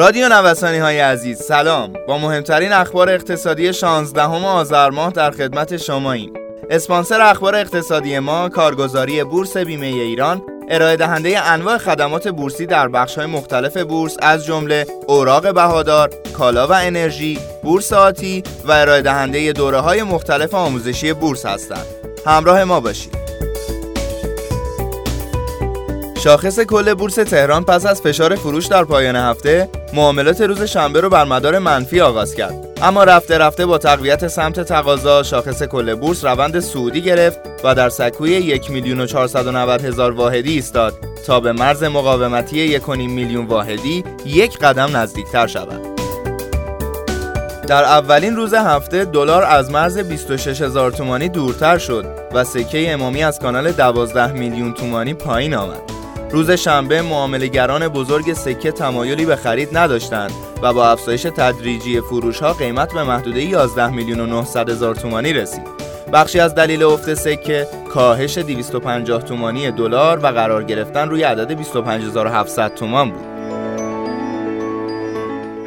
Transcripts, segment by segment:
رادیو نوسانی های عزیز سلام با مهمترین اخبار اقتصادی 16 آذر ماه در خدمت شما ایم اسپانسر اخبار اقتصادی ما کارگزاری بورس بیمه ایران ارائه دهنده انواع خدمات بورسی در بخش های مختلف بورس از جمله اوراق بهادار، کالا و انرژی، بورس آتی و ارائه دهنده دوره های مختلف آموزشی بورس هستند. همراه ما باشید. شاخص کل بورس تهران پس از فشار فروش در پایان هفته معاملات روز شنبه رو بر مدار منفی آغاز کرد اما رفته رفته با تقویت سمت تقاضا شاخص کل بورس روند سعودی گرفت و در سکوی یک میلیون و هزار واحدی ایستاد تا به مرز مقاومتی یک میلیون واحدی یک قدم نزدیکتر شود در اولین روز هفته دلار از مرز 26 هزار تومانی دورتر شد و سکه امامی از کانال 12 میلیون تومانی پایین آمد. روز شنبه معاملهگران بزرگ سکه تمایلی به خرید نداشتند و با افزایش تدریجی فروش ها قیمت به محدوده 11 میلیون و 900 هزار تومانی رسید. بخشی از دلیل افت سکه کاهش 250 تومانی دلار و قرار گرفتن روی عدد 25700 تومان بود.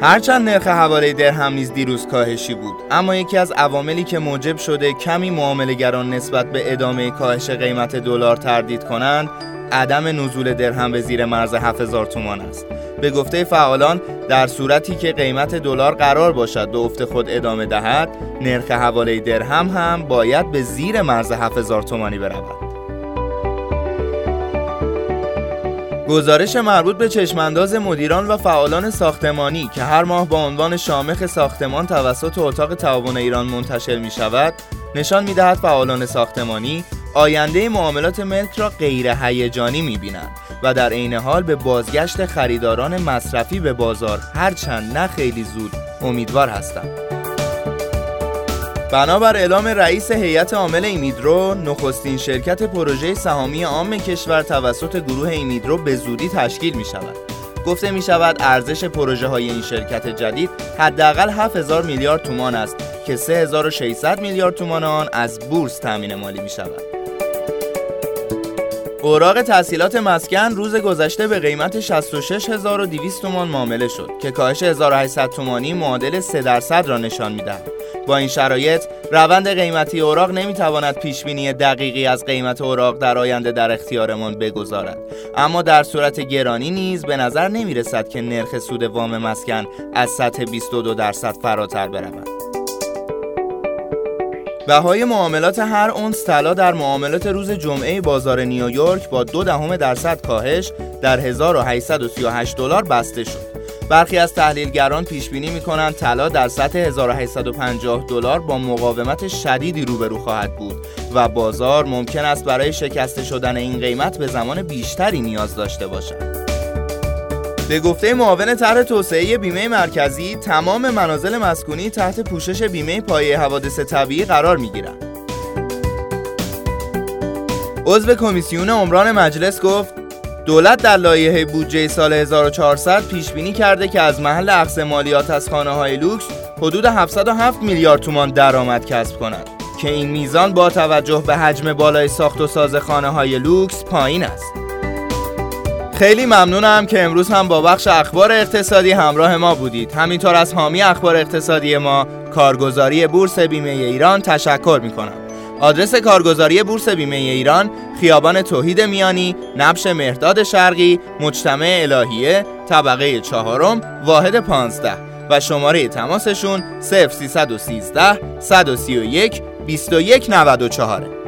هرچند نرخ حواله درهم نیز دیروز کاهشی بود اما یکی از عواملی که موجب شده کمی معاملهگران نسبت به ادامه کاهش قیمت دلار تردید کنند عدم نزول درهم به زیر مرز 7000 تومان است. به گفته فعالان در صورتی که قیمت دلار قرار باشد به افت خود ادامه دهد نرخ حواله درهم هم باید به زیر مرز 7000 تومانی برود. گزارش مربوط به چشمانداز مدیران و فعالان ساختمانی که هر ماه با عنوان شامخ ساختمان توسط اتاق تعاون ایران منتشر می شود نشان می دهد فعالان ساختمانی آینده معاملات ملک را غیر هیجانی می‌بینند و در عین حال به بازگشت خریداران مصرفی به بازار هرچند نه خیلی زود امیدوار هستند. بنابر اعلام رئیس هیئت عامل ایمیدرو نخستین شرکت پروژه سهامی عام کشور توسط گروه ایمیدرو به زودی تشکیل می شود. گفته می شود ارزش پروژه های این شرکت جدید حداقل 7000 میلیارد تومان است که 3600 میلیارد تومان آن از بورس تامین مالی می شود. اوراق تحصیلات مسکن روز گذشته به قیمت 66200 تومان معامله شد که کاهش 1800 تومانی معادل 3 درصد را نشان می‌دهد. با این شرایط روند قیمتی اوراق نمی‌تواند پیش بینی دقیقی از قیمت اوراق در آینده در اختیارمان بگذارد اما در صورت گرانی نیز به نظر نمی رسد که نرخ سود وام مسکن از سطح 22 درصد فراتر برود بهای معاملات هر اونس طلا در معاملات روز جمعه بازار نیویورک با دو دهم درصد کاهش در 1838 دلار بسته شد. برخی از تحلیلگران پیش بینی می‌کنند طلا در سطح 1850 دلار با مقاومت شدیدی روبرو خواهد بود و بازار ممکن است برای شکسته شدن این قیمت به زمان بیشتری نیاز داشته باشد. به گفته معاون طرح توسعه بیمه مرکزی تمام منازل مسکونی تحت پوشش بیمه پایه حوادث طبیعی قرار می گیرند. عضو کمیسیون عمران مجلس گفت دولت در لایحه بودجه سال 1400 پیش بینی کرده که از محل اخذ مالیات از خانه های لوکس حدود 707 میلیارد تومان درآمد کسب کند که این میزان با توجه به حجم بالای ساخت و ساز خانه های لوکس پایین است. خیلی ممنونم که امروز هم با بخش اخبار اقتصادی همراه ما بودید. همینطور از حامی اخبار اقتصادی ما کارگزاری بورس بیمه ایران تشکر می کنم آدرس کارگزاری بورس بیمه ایران خیابان توحید میانی نبش مهداد شرقی مجتمع الهیه طبقه چهارم واحد پانزده و شماره تماسشون 0313 131 2194